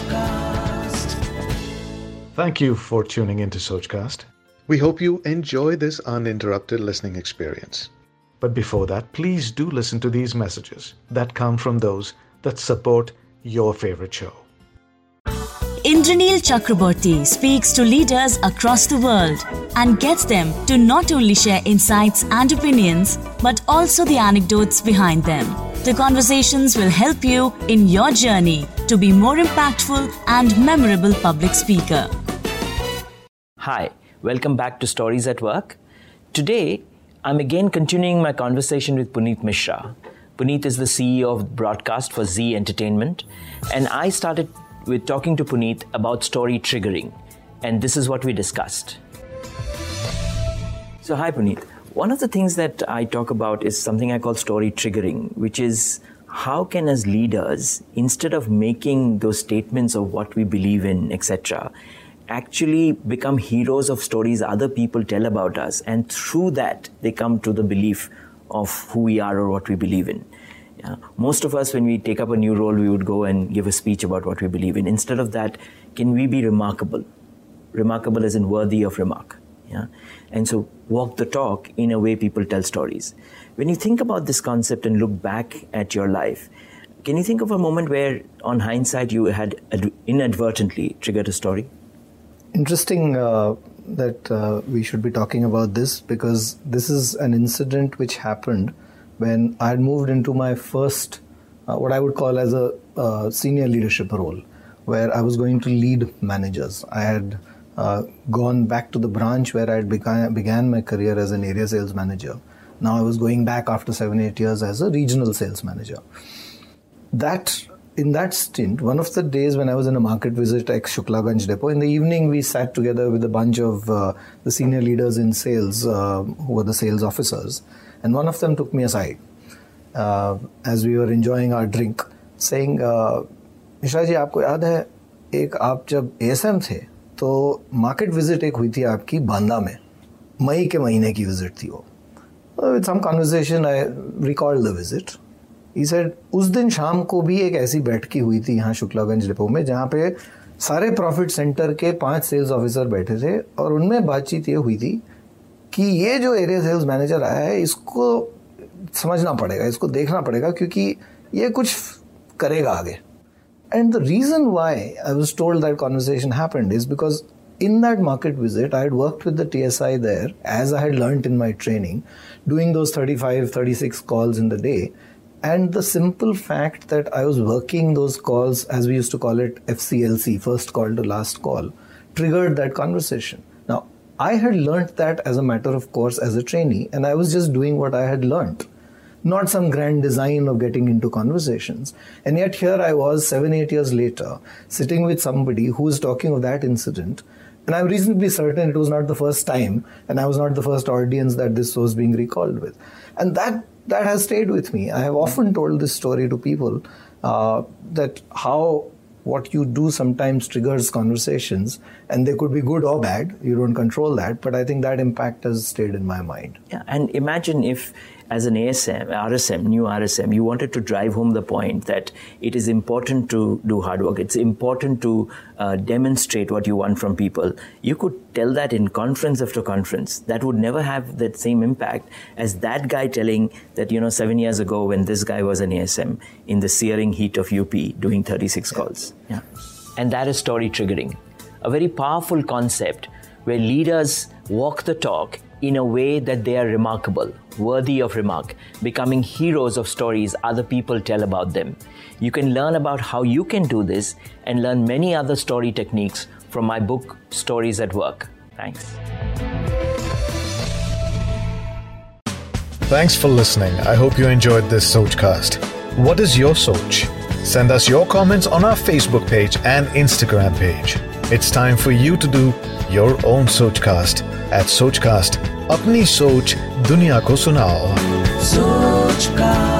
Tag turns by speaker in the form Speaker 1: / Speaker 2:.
Speaker 1: Sochcast.
Speaker 2: Thank you for tuning into Sochcast. We hope you enjoy this uninterrupted listening experience. But before that, please do listen to these messages that come from those that support your favorite show.
Speaker 3: Indranil Chakraborty speaks to leaders across the world and gets them to not only share insights and opinions, but also the anecdotes behind them. The conversations will help you in your journey to be more impactful and memorable public speaker.
Speaker 4: Hi, welcome back to Stories at Work. Today, I'm again continuing my conversation with Punit Mishra. Punit is the CEO of broadcast for Zee Entertainment, and I started with talking to Punit about story triggering, and this is what we discussed. So, hi, Punit. One of the things that I talk about is something I call story triggering, which is how can, as leaders, instead of making those statements of what we believe in, etc., actually become heroes of stories other people tell about us, and through that, they come to the belief of who we are or what we believe in. Yeah. Most of us, when we take up a new role, we would go and give a speech about what we believe in. Instead of that, can we be remarkable? Remarkable as in worthy of remark. Yeah? And so walk the talk in a way people tell stories. When you think about this concept and look back at your life, can you think of a moment where, on hindsight, you had inadvertently triggered a story?
Speaker 5: Interesting uh, that uh, we should be talking about this because this is an incident which happened when I had moved into my first, uh, what I would call as a uh, senior leadership role, where I was going to lead managers. I had uh, gone back to the branch where I began, began my career as an area sales manager. Now I was going back after seven, eight years as a regional sales manager. That in that stint, one of the days when I was in a market visit at Shuklaganj depot, in the evening we sat together with a bunch of uh, the senior leaders in sales, uh, who were the sales officers, and one of them took me aside uh, as we were enjoying our drink, saying, uh, Mishra ji आपको याद है एक आप जब ASM थे तो market visit एक हुई थी आपकी बांदा में, मई के महीने की विज़िट थी वो। With some conversation I record the visit he said उस दिन शाम को भी एक ऐसी बैठकी हुई थी यहाँ शुक्लागंज डिपो में, जहाँ पे सारे प्रॉफिट सेंटर के पाँच सेल्स ऑफिसर बैठे थे और उनमें बातचीत ये हुई थी कि ये जो एरिया सेल्स मैनेजर आया है, इसको समझना पड़ेगा, इसको देखना पड़ेगा क्योंकि ये कुछ करेगा आगे। And the reason why I was told that conversation happened is because in that market visit, I had worked with the TSI there, as I had learnt in my training, doing those 35, 36 calls in the day. And the simple fact that I was working those calls, as we used to call it FCLC, first call to last call, triggered that conversation. Now, I had learnt that as a matter of course as a trainee, and I was just doing what I had learnt. Not some grand design of getting into conversations. And yet, here I was, seven, eight years later, sitting with somebody who is talking of that incident. And I'm reasonably certain it was not the first time, and I was not the first audience that this was being recalled with. And that, that has stayed with me. I have often told this story to people uh, that how what you do sometimes triggers conversations and they could be good or bad you don't control that but i think that impact has stayed in my mind
Speaker 4: yeah and imagine if as an ASM, RSM, new RSM, you wanted to drive home the point that it is important to do hard work. It's important to uh, demonstrate what you want from people. You could tell that in conference after conference. That would never have that same impact as that guy telling that, you know, seven years ago when this guy was an ASM in the searing heat of UP doing 36 calls. Yeah. And that is story triggering. A very powerful concept where leaders walk the talk in a way that they are remarkable, worthy of remark, becoming heroes of stories other people tell about them. You can learn about how you can do this and learn many other story techniques from my book, Stories at Work. Thanks.
Speaker 2: Thanks for listening. I hope you enjoyed this Sochcast. What is your Soch? Send us your comments on our Facebook page and Instagram page. It's time for you to do your own Sochcast at Sochcast. अपनी सोच दुनिया को सुनाओ
Speaker 1: Sochcast.